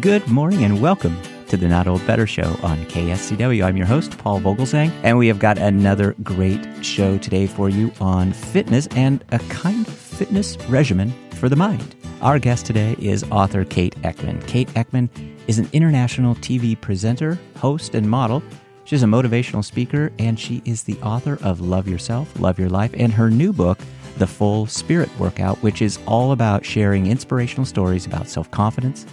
Good morning and welcome to the Not Old Better Show on KSCW. I'm your host, Paul Vogelzang, and we have got another great show today for you on fitness and a kind of fitness regimen for the mind. Our guest today is author Kate Eckman. Kate Eckman is an international TV presenter, host, and model. She's a motivational speaker, and she is the author of Love Yourself, Love Your Life, and her new book, The Full Spirit Workout, which is all about sharing inspirational stories about self confidence,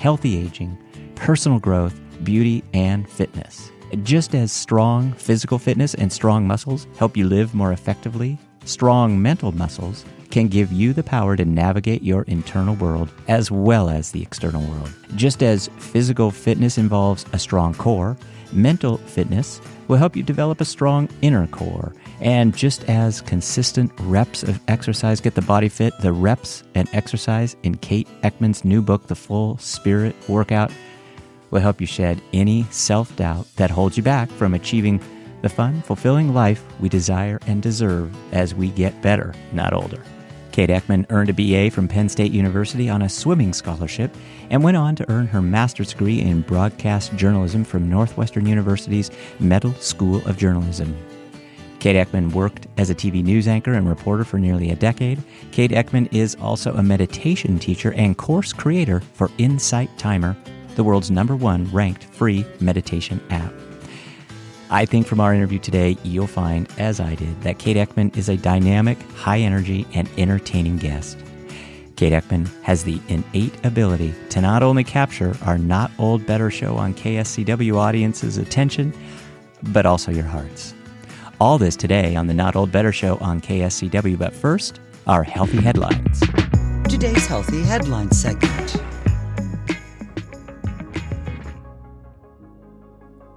healthy aging, personal growth, beauty, and fitness. Just as strong physical fitness and strong muscles help you live more effectively, strong mental muscles can give you the power to navigate your internal world as well as the external world. Just as physical fitness involves a strong core, mental fitness will help you develop a strong inner core. And just as consistent reps of exercise get the body fit, the reps and exercise in Kate Eckman's new book, The Full Spirit Workout, will help you shed any self doubt that holds you back from achieving the fun, fulfilling life we desire and deserve as we get better, not older. Kate Eckman earned a BA from Penn State University on a swimming scholarship and went on to earn her master's degree in broadcast journalism from Northwestern University's Medill School of Journalism. Kate Eckman worked as a TV news anchor and reporter for nearly a decade. Kate Eckman is also a meditation teacher and course creator for Insight Timer, the world's number one ranked free meditation app. I think from our interview today, you'll find, as I did, that Kate Eckman is a dynamic, high energy, and entertaining guest. Kate Eckman has the innate ability to not only capture our Not Old Better show on KSCW audience's attention, but also your hearts. All this today on the Not Old Better show on KSCW, but first, our healthy headlines. Today's healthy headlines segment.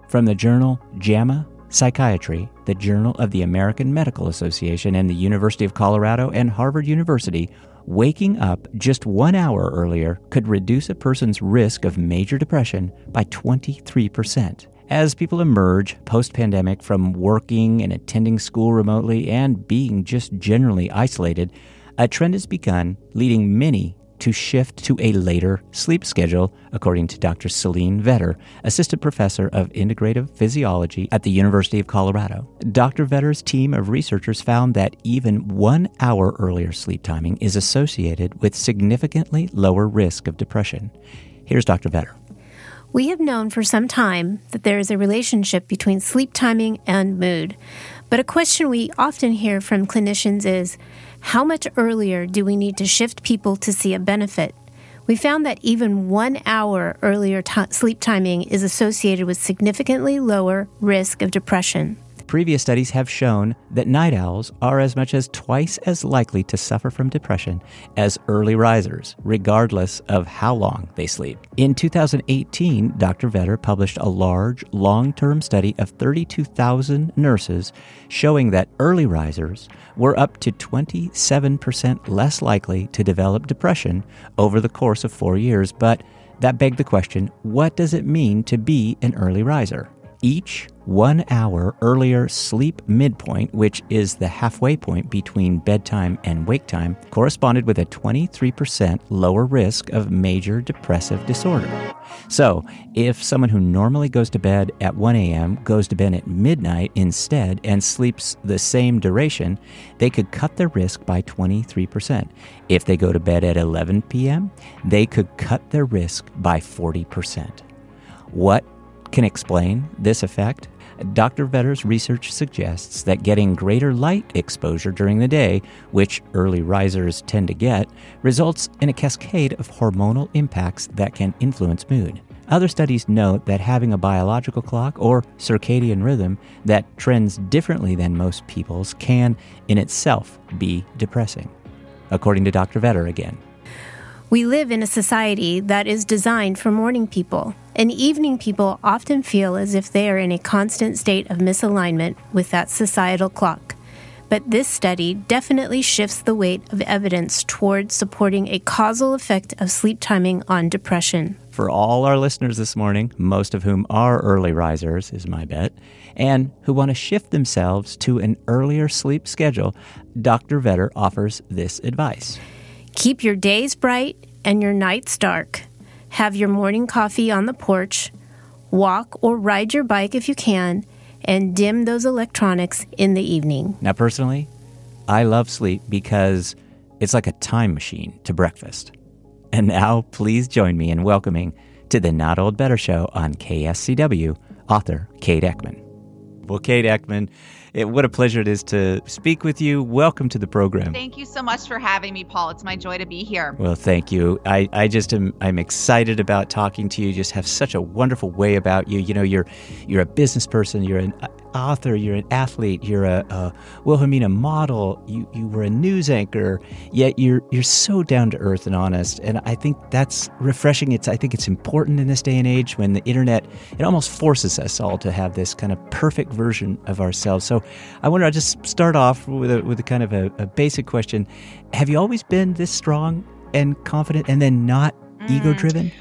From the journal JAMA Psychiatry, the Journal of the American Medical Association, and the University of Colorado and Harvard University, waking up just one hour earlier could reduce a person's risk of major depression by 23%. As people emerge post pandemic from working and attending school remotely and being just generally isolated, a trend has begun leading many to shift to a later sleep schedule, according to Dr. Celine Vetter, assistant professor of integrative physiology at the University of Colorado. Dr. Vetter's team of researchers found that even one hour earlier sleep timing is associated with significantly lower risk of depression. Here's Dr. Vetter. We have known for some time that there is a relationship between sleep timing and mood. But a question we often hear from clinicians is how much earlier do we need to shift people to see a benefit? We found that even one hour earlier t- sleep timing is associated with significantly lower risk of depression. Previous studies have shown that night owls are as much as twice as likely to suffer from depression as early risers, regardless of how long they sleep. In 2018, Dr. Vetter published a large, long term study of 32,000 nurses showing that early risers were up to 27% less likely to develop depression over the course of four years. But that begged the question what does it mean to be an early riser? Each one hour earlier sleep midpoint, which is the halfway point between bedtime and wake time, corresponded with a 23% lower risk of major depressive disorder. So, if someone who normally goes to bed at 1 a.m. goes to bed at midnight instead and sleeps the same duration, they could cut their risk by 23%. If they go to bed at 11 p.m., they could cut their risk by 40%. What can explain this effect, Dr. Vetter's research suggests that getting greater light exposure during the day, which early risers tend to get, results in a cascade of hormonal impacts that can influence mood. Other studies note that having a biological clock or circadian rhythm that trends differently than most people's can, in itself, be depressing. According to Dr. Vetter again. We live in a society that is designed for morning people, and evening people often feel as if they are in a constant state of misalignment with that societal clock. But this study definitely shifts the weight of evidence towards supporting a causal effect of sleep timing on depression. For all our listeners this morning, most of whom are early risers, is my bet, and who want to shift themselves to an earlier sleep schedule, Dr. Vetter offers this advice. Keep your days bright and your nights dark. have your morning coffee on the porch, walk or ride your bike if you can, and dim those electronics in the evening. Now, personally, I love sleep because it's like a time machine to breakfast. And now, please join me in welcoming to the Not Old Better Show on KSCW author Kate Eckman. Well, Kate Eckman, it, what a pleasure it is to speak with you. Welcome to the program. Thank you so much for having me, Paul. It's my joy to be here. Well, thank you. I, I just am I'm excited about talking to you. You just have such a wonderful way about you. You know, you're you're a business person. You're an author, you're an athlete, you're a, a Wilhelmina model, you, you were a news anchor, yet you're you're so down to earth and honest. And I think that's refreshing. It's I think it's important in this day and age when the internet it almost forces us all to have this kind of perfect version of ourselves. So I wonder I'll just start off with a with a kind of a, a basic question. Have you always been this strong and confident and then not mm. ego driven?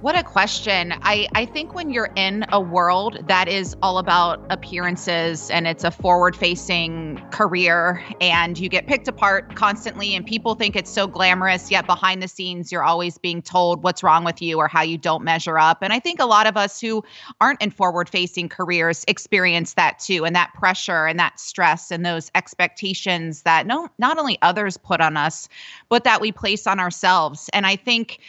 What a question. I, I think when you're in a world that is all about appearances and it's a forward facing career and you get picked apart constantly and people think it's so glamorous, yet behind the scenes, you're always being told what's wrong with you or how you don't measure up. And I think a lot of us who aren't in forward facing careers experience that too, and that pressure and that stress and those expectations that no, not only others put on us, but that we place on ourselves. And I think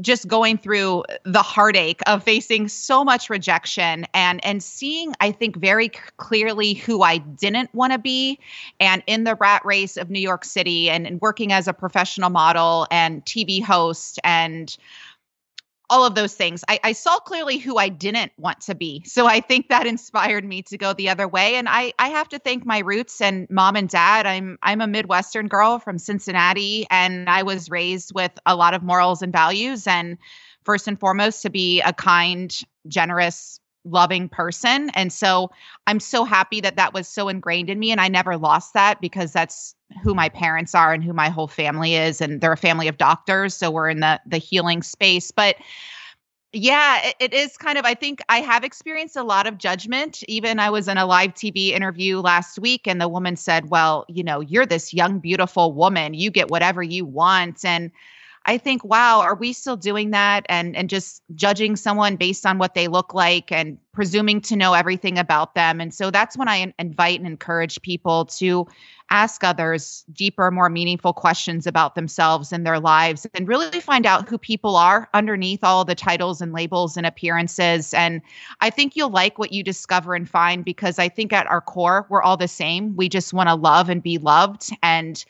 just going through the heartache of facing so much rejection and and seeing i think very clearly who i didn't want to be. And in the rat race of new york city and, and working as a professional model and tv host and all of those things. I, I, saw clearly who I didn't want to be. So I think that inspired me to go the other way. And I, I have to thank my roots and mom and dad. I'm I'm a Midwestern girl from Cincinnati and I was raised with a lot of morals and values and first and foremost to be a kind, generous, loving person. And so I'm so happy that that was so ingrained in me and I never lost that because that's who my parents are and who my whole family is and they're a family of doctors so we're in the the healing space. But yeah it, it is kind of i think i have experienced a lot of judgment. Even i was in a live tv interview last week and the woman said well you know you're this young beautiful woman. You get whatever you want. And I think, wow, are we still doing that and and just judging someone based on what they look like and presuming to know everything about them? And so that's when I invite and encourage people to ask others deeper, more meaningful questions about themselves and their lives and really find out who people are underneath all the titles and labels and appearances. And I think you'll like what you discover and find because I think at our core, we're all the same. We just want to love and be loved. And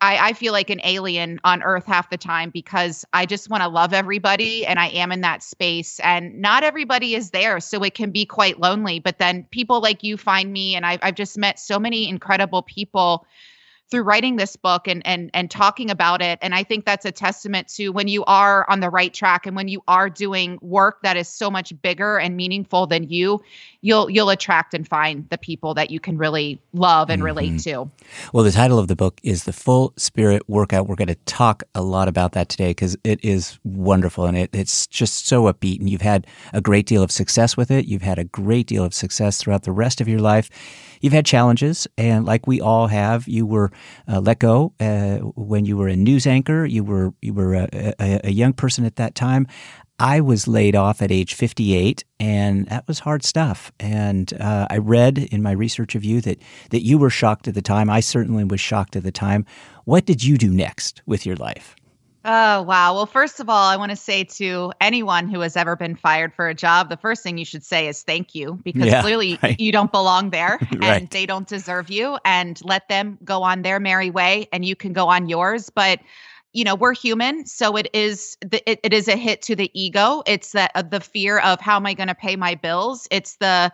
I, I feel like an alien on earth half the time because I just want to love everybody and I am in that space and not everybody is there. So it can be quite lonely. But then people like you find me and I've, I've just met so many incredible people through writing this book and and and talking about it. And i think that's a testament to when you are on the right track and when you are doing work that is so much bigger and meaningful than you you'll you'll attract and find the people that you can really love and relate mm-hmm. to. Well the title of the book is the full spirit workout. We're going to talk a lot about that today because it is wonderful and it, it's just so upbeat and you've had a great deal of success with it. You've had a great deal of success throughout the rest of your life you've had challenges, and like we all have, you were uh, let go uh, when you were a news anchor. You were you were a, a, a young person at that time. I was laid off at age 58, and that was hard stuff. And uh, I read in my research of you that that you were shocked at the time. I certainly was shocked at the time. What did you do next with your life? Oh, wow. Well, first of all, I want to say to anyone who has ever been fired for a job, the first thing you should say is thank you because yeah, clearly right. you don't belong there and right. they don't deserve you and let them go on their merry way and you can go on yours. But you know we're human so it is the, it, it is a hit to the ego it's that uh, the fear of how am i going to pay my bills it's the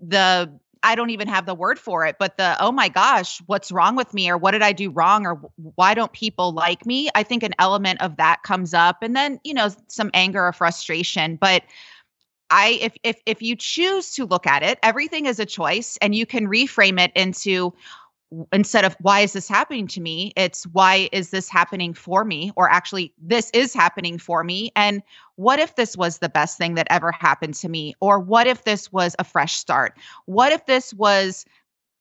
the I don't even have the word for it, but the, oh my gosh, what's wrong with me? Or what did I do wrong? Or why don't people like me? I think an element of that comes up. And then, you know, some anger or frustration. But I if if if you choose to look at it, everything is a choice and you can reframe it into instead of why is this happening to me? It's why is this happening for me? Or actually this is happening for me and what if this was the best thing that ever happened to me? Or what if this was a fresh start? What if this was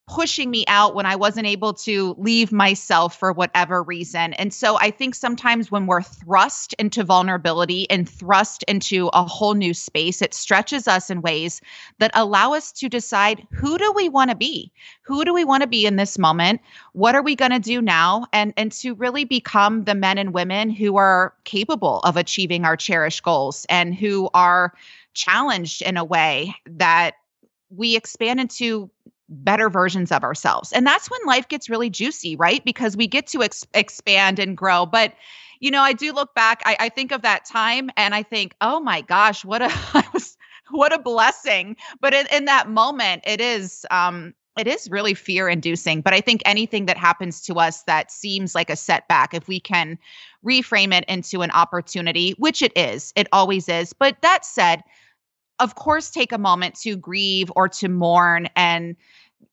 pushing me out when I wasn't able to leave myself for whatever reason. And so I think sometimes when we're thrust into vulnerability and thrust into a whole new space, it stretches us in ways that allow us to decide who do we want to be? Who do we want to be in this moment? What are we going to do now? And and to really become the men and women who are capable of achieving our cherished goals and who are challenged in a way that we expand into better versions of ourselves. And that's when life gets really juicy, right? Because we get to ex- expand and grow. But, you know, I do look back, I, I think of that time and I think, oh my gosh, what a, what a blessing. But in, in that moment, it is, um, it is really fear inducing but i think anything that happens to us that seems like a setback if we can reframe it into an opportunity which it is it always is but that said of course take a moment to grieve or to mourn and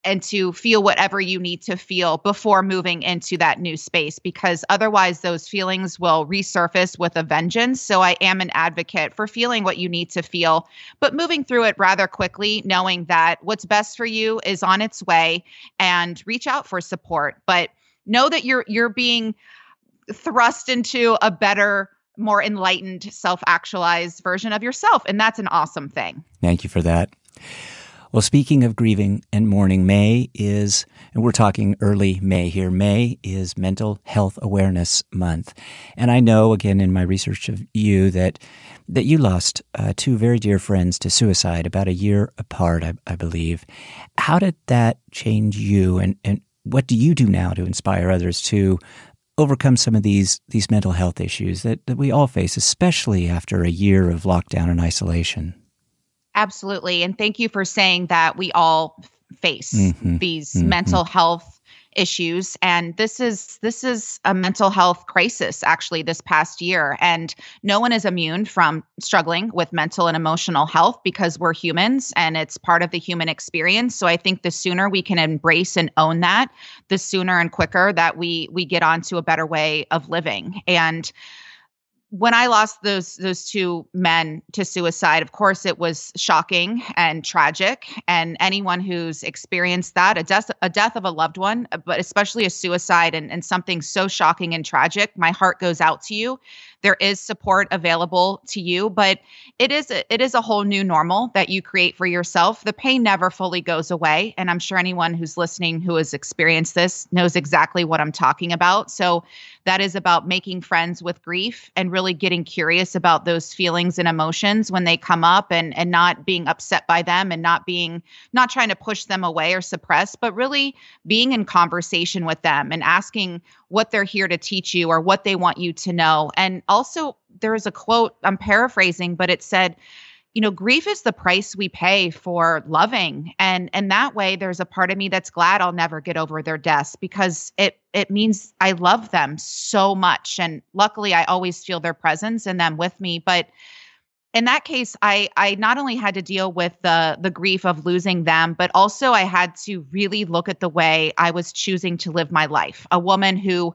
and to feel whatever you need to feel before moving into that new space because otherwise those feelings will resurface with a vengeance. So i am an advocate for feeling what you need to feel but moving through it rather quickly knowing that what's best for you is on its way and reach out for support. But know that you're you're being thrust into a better more enlightened self-actualized version of yourself and that's an awesome thing. Thank you for that well, speaking of grieving and mourning, May is, and we're talking early May here, May is Mental Health Awareness Month. And I know, again, in my research of you, that that you lost uh, two very dear friends to suicide about a year apart, I, I believe. How did that change you, and, and what do you do now to inspire others to overcome some of these these mental health issues that, that we all face, especially after a year of lockdown and isolation? Absolutely. And thank you for saying that we all face mm-hmm. these mm-hmm. mental health issues and this is this is a mental health crisis actually this past year and no one is immune from struggling with mental and emotional health because we're humans and it's part of the human experience so i think the sooner we can embrace and own that the sooner and quicker that we we get onto a better way of living and when I lost those those two men to suicide, of course it was shocking and tragic. And anyone who's experienced that, a death a death of a loved one, but especially a suicide and, and something so shocking and tragic, my heart goes out to you. There is support available to you but it is a, it is a whole new normal that you create for yourself. The pain never fully goes away and i'm sure anyone who's listening who has experienced this knows exactly what i'm talking about. So that is about making friends with grief and really getting curious about those feelings and emotions when they come up and and not being upset by them and not being not trying to push them away or suppress but really being in conversation with them and asking what they're here to teach you or what they want you to know. And also, there is a quote, I'm paraphrasing, but it said, you know grief is the price we pay for loving. And and that way there's a part of me that's glad I'll never get over their deaths because it it means I love them so much. And luckily I always feel their presence and them with me. But in that case i i not only had to deal with the the grief of losing them but also i had to really look at the way i was choosing to live my life. A woman who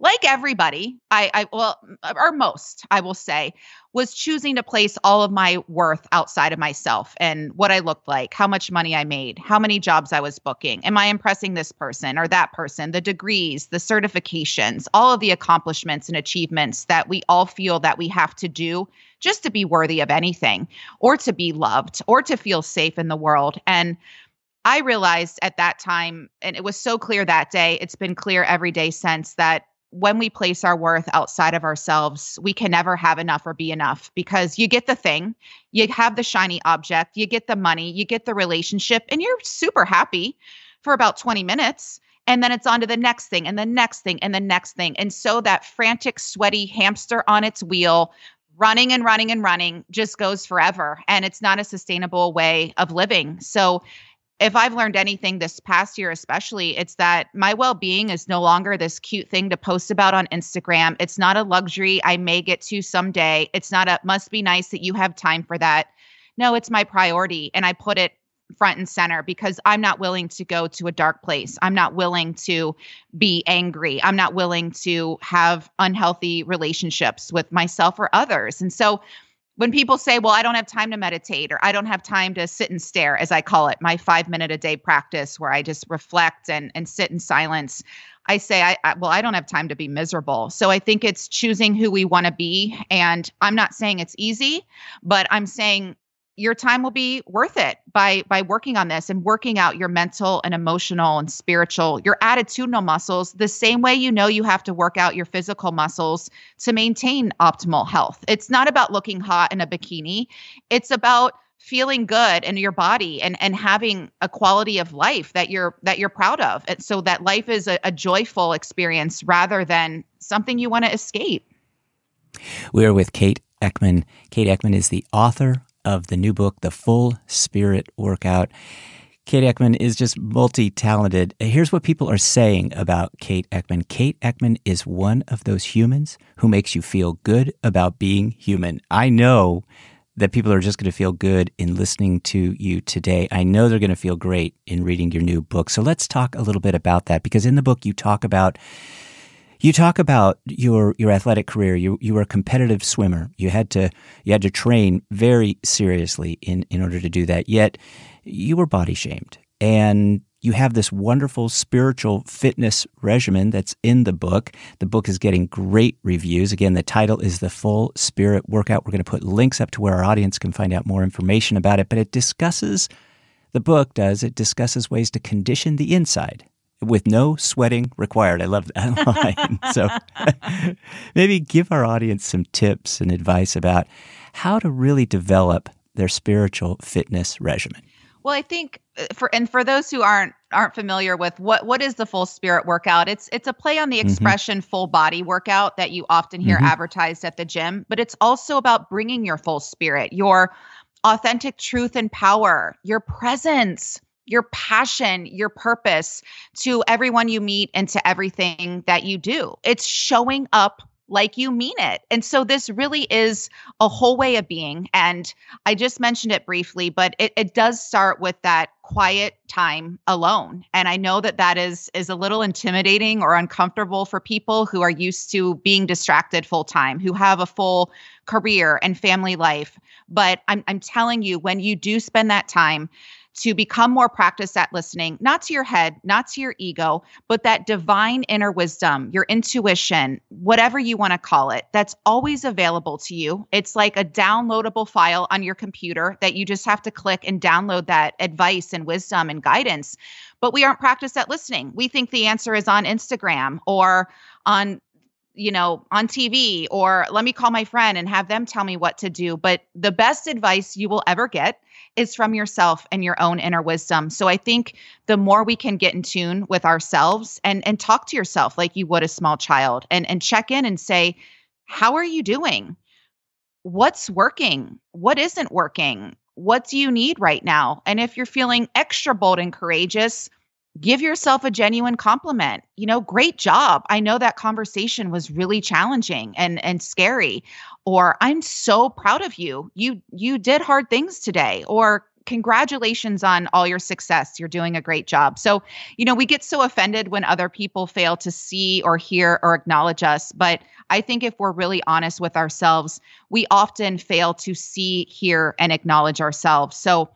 like everybody, I, I well, or most, I will say, was choosing to place all of my worth outside of myself and what I looked like, how much money I made, how many jobs I was booking. Am I impressing this person or that person? The degrees, the certifications, all of the accomplishments and achievements that we all feel that we have to do just to be worthy of anything or to be loved or to feel safe in the world. And I realized at that time, and it was so clear that day, it's been clear every day since that when we place our worth outside of ourselves, we can never have enough or be enough because you get the thing, you have the shiny object, you get the money, you get the relationship, and you're super happy for about 20 minutes. And then it's on to the next thing and the next thing and the next thing. And so that frantic, sweaty hamster on its wheel, running and running and running, just goes forever. And it's not a sustainable way of living. So if I've learned anything this past year, especially, it's that my well being is no longer this cute thing to post about on Instagram. It's not a luxury I may get to someday. It's not a must be nice that you have time for that. No, it's my priority. And I put it front and center because I'm not willing to go to a dark place. I'm not willing to be angry. I'm not willing to have unhealthy relationships with myself or others. And so, when people say, well, I don't have time to meditate or I don't have time to sit and stare, as I call it, my five minute a day practice where I just reflect and, and sit in silence, I say, I, I, well, I don't have time to be miserable. So I think it's choosing who we want to be. And I'm not saying it's easy, but I'm saying your time will be worth it by by working on this and working out your mental and emotional and spiritual your attitudinal muscles the same way you know you have to work out your physical muscles to maintain optimal health. It's not about looking hot in a bikini. It's about feeling good in your body and and having a quality of life that you're that you're proud of. And so that life is a, a joyful experience rather than something you want to escape we're with kate eckman kate eckman is the author of the new book, The Full Spirit Workout. Kate Eckman is just multi talented. Here's what people are saying about Kate Eckman Kate Eckman is one of those humans who makes you feel good about being human. I know that people are just going to feel good in listening to you today. I know they're going to feel great in reading your new book. So let's talk a little bit about that because in the book you talk about you talk about your your athletic career. You you were a competitive swimmer. You had to you had to train very seriously in in order to do that. Yet you were body shamed, and you have this wonderful spiritual fitness regimen that's in the book. The book is getting great reviews. Again, the title is The Full Spirit Workout. We're going to put links up to where our audience can find out more information about it, but it discusses the book does it discusses ways to condition the inside with no sweating required. I love that line. so maybe give our audience some tips and advice about how to really develop their spiritual fitness regimen. Well, I think uh, for and for those who aren't aren't familiar with what what is the full spirit workout, it's it's a play on the mm-hmm. expression mm-hmm. full body workout that you often hear mm-hmm. advertised at the gym, but it's also about bringing your full spirit, your authentic truth and power, your presence, your passion, your purpose to everyone you meet and to everything that you do. It's showing up like you mean it. And so this really is a whole way of being. And I just mentioned it briefly, but it, it does start with that quiet time alone. And I know that that is is a little intimidating or uncomfortable for people who are used to being distracted full time, who have a full career and family life. But I'm I'm telling you when you do spend that time to become more practiced at listening, not to your head, not to your ego, but that divine inner wisdom, your intuition, whatever you want to call it, that's always available to you. It's like a downloadable file on your computer that you just have to click and download that advice and wisdom and guidance. But we aren't practiced at listening. We think the answer is on Instagram or on you know, on TV or let me call my friend and have them tell me what to do. But the best advice you will ever get is from yourself and your own inner wisdom. So I think the more we can get in tune with ourselves and and talk to yourself like you would a small child and and check in and say, how are you doing? What's working? What isn't working? What do you need right now? And if you're feeling extra bold and courageous, give yourself a genuine compliment. You know great job. I know that conversation was really challenging and and scary. Or i'm so proud of you. You you did hard things today. Or congratulations on all your success. You're doing a great job. So you know we get so offended when other people fail to see or hear or acknowledge us. But i think if we're really honest with ourselves we often fail to see hear and acknowledge ourselves. So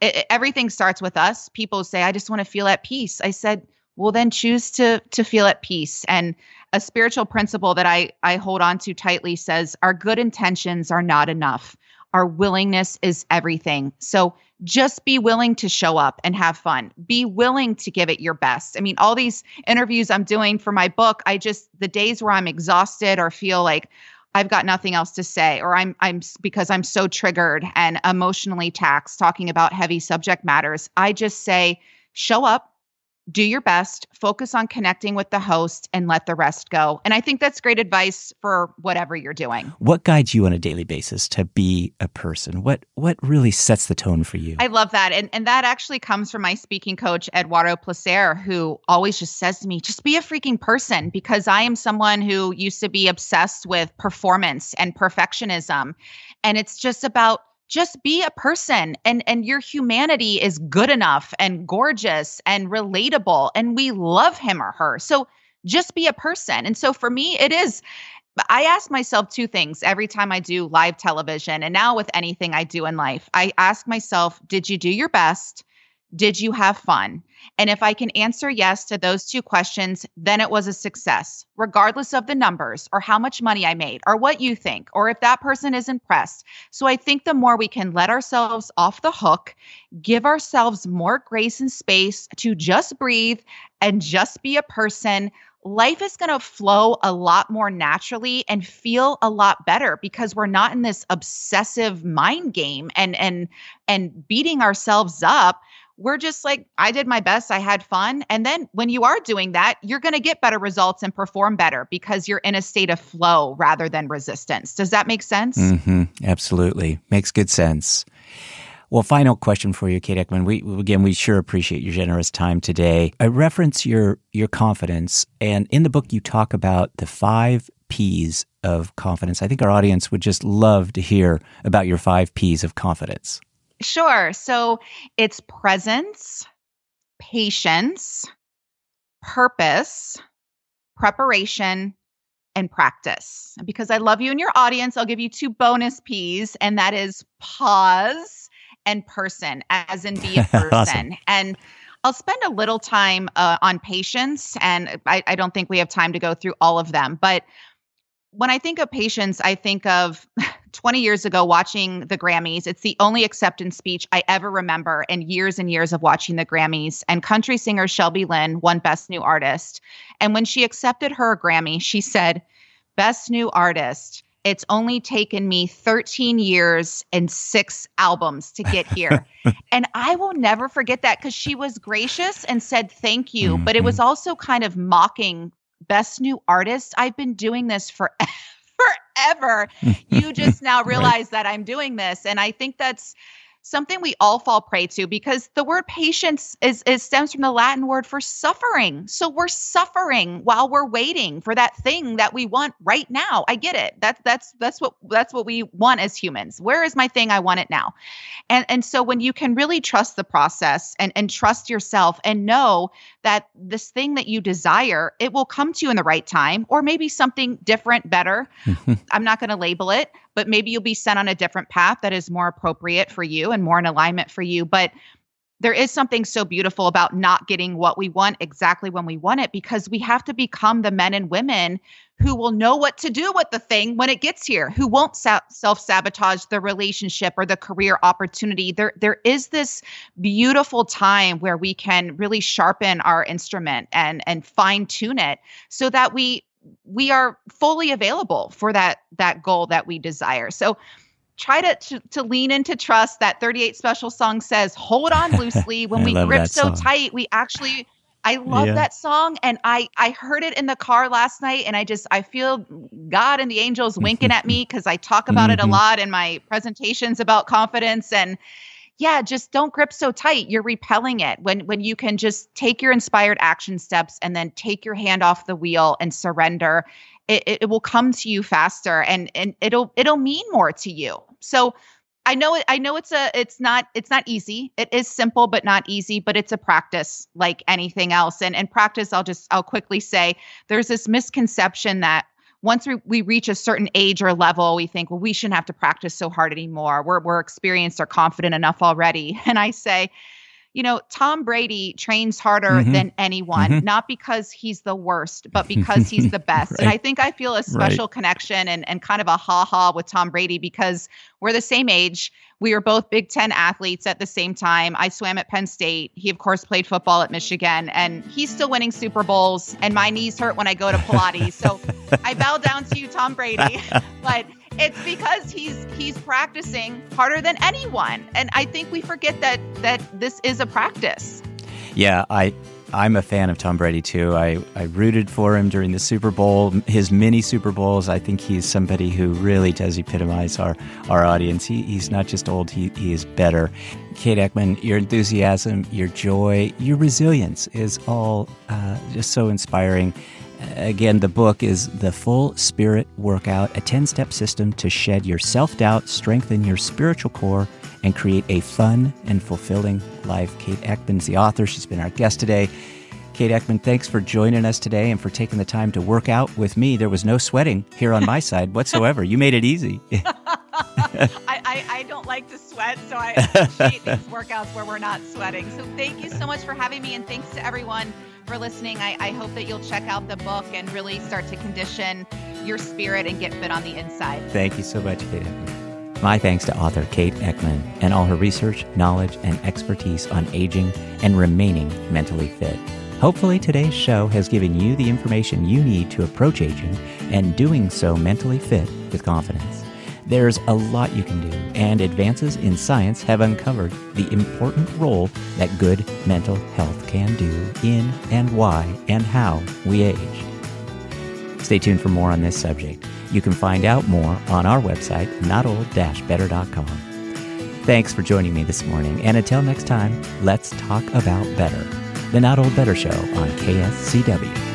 it, everything starts with us. People say, I just want to feel at peace. I said, well, then choose to to feel at peace. And a spiritual principle that I, I hold on to tightly says our good intentions are not enough. Our willingness is everything. So just be willing to show up and have fun. Be willing to give it your best. I mean, all these interviews I'm doing for my book, I just, the days where I'm exhausted or feel like, I've got nothing else to say, or I'm I'm because I'm so triggered and emotionally taxed talking about heavy subject matters. I just say, show up, do your best, focus on connecting with the host, and let the rest go. And I think that's great advice for whatever you're doing. What guides you on a daily basis to be a person? What what really sets the tone for you? I love that. And and that actually comes from my speaking coach, Eduardo Placer, who always just says to me, just be a freaking person, because I am someone who used to be obsessed with performance and perfectionism. And it's just about just be a person and and your humanity is good enough and gorgeous and relatable and we love him or her so just be a person and so for me it is I ask myself two things every time I do live television and now with anything I do in life. I ask myself, did you do your best? Did you have fun? And if I can answer yes to those two questions, then it was a success, regardless of the numbers or how much money I made or what you think or if that person is impressed. So I think the more we can let ourselves off the hook, give ourselves more grace and space to just breathe and just be a person, life is going to flow a lot more naturally and feel a lot better because we're not in this obsessive mind game and and and beating ourselves up we're just like i did my best i had fun and then when you are doing that you're going to get better results and perform better because you're in a state of flow rather than resistance does that make sense mm-hmm. absolutely makes good sense well, final question for you, Kate Eckman. We again, we sure appreciate your generous time today. I reference your your confidence, and in the book, you talk about the five P's of confidence. I think our audience would just love to hear about your five P's of confidence. Sure. So it's presence, patience, purpose, preparation, and practice. Because I love you and your audience, I'll give you two bonus P's, and that is pause and person, as in be a person. awesome. And I'll spend a little time uh, on patience, and I, I don't think we have time to go through all of them. But when I think of patience, I think of 20 years ago watching the Grammys. It's the only acceptance speech I ever remember in years and years of watching the Grammys. And country singer Shelby Lynne won Best New Artist. And when she accepted her Grammy, she said, Best New Artist. It's only taken me 13 years and six albums to get here. and I will never forget that because she was gracious and said thank you, mm-hmm. but it was mm-hmm. also kind of mocking best new artist. I've been doing this for forever. you just now realize right. that I'm doing this. And I think that's something we all fall prey to because the word patience is, is stems from the Latin word for suffering. So we're suffering while we're waiting for that thing that we want right now. I get it. That's that's that's what that's what we want as humans. Where is my thing? I want it now. And and so when you can really trust the process and and trust yourself and know that this thing that you desire, it will come to you in the right time or maybe something different, better. I'm not going to label it, but maybe you'll be sent on a different path that is more appropriate for you and more in alignment for you. But there is something so beautiful about not getting what we want exactly when we want it because we have to become the men and women who will know what to do with the thing when it gets here, who won't sa- self-sabotage the relationship or the career opportunity. There there is this beautiful time where we can really sharpen our instrument and and fine tune it so that we we are fully available for that that goal that we desire. So try to, to, to lean into trust. That 38 special song says, "Hold on loosely." When we grip so song. tight, we actually. I love yeah. that song, and I I heard it in the car last night, and I just I feel God and the angels winking at me because I talk about mm-hmm. it a mm-hmm. lot in my presentations about confidence and yeah, just don't grip so tight. You're repelling it when when you can just take your inspired action steps and then take your hand off the wheel and surrender. It, it will come to you faster and and it'll it'll mean more to you. So I know it I know it's a it's not it's not easy. It is simple but not easy, but it's a practice like anything else. And and practice I'll just I'll quickly say there's this misconception that once we, we reach a certain age or level, we think, well, we shouldn't have to practice so hard anymore. We're, we're experienced or confident enough already. And I say, you know, Tom Brady trains harder mm-hmm. than anyone, mm-hmm. not because he's the worst, but because he's the best. right. And I think I feel a special right. connection and, and kind of a ha ha with Tom Brady because we're the same age. We were both Big Ten athletes at the same time. I swam at Penn State. He, of course, played football at Michigan, and he's still winning Super Bowls. And my knees hurt when I go to Pilates. So I bow down to you, Tom Brady. but it's because he's he's practicing harder than anyone, and I think we forget that that this is a practice. Yeah, I I'm a fan of Tom Brady too. I, I rooted for him during the Super Bowl, his mini Super Bowls. I think he's somebody who really does epitomize our, our audience. He, he's not just old, he, he is better. Kate Eckman, your enthusiasm, your joy, your resilience is all uh, just so inspiring. Again, the book is The Full Spirit Workout, a 10 step system to shed your self doubt, strengthen your spiritual core, and create a fun and fulfilling life. Kate Eckman's the author. She's been our guest today. Kate Eckman, thanks for joining us today and for taking the time to work out with me. There was no sweating here on my side whatsoever. You made it easy. I, I, I, don't like to sweat, so I appreciate these workouts where we're not sweating. So thank you so much for having me, and thanks to everyone for listening. I, I hope that you'll check out the book and really start to condition your spirit and get fit on the inside. Thank you so much, Kate. My thanks to author Kate Eckman and all her research, knowledge, and expertise on aging and remaining mentally fit. Hopefully, today's show has given you the information you need to approach aging and doing so mentally fit with confidence. There's a lot you can do, and advances in science have uncovered the important role that good mental health can do in and why and how we age. Stay tuned for more on this subject. You can find out more on our website, notold-better.com. Thanks for joining me this morning, and until next time, let's talk about better. The Not Old Better Show on KSCW.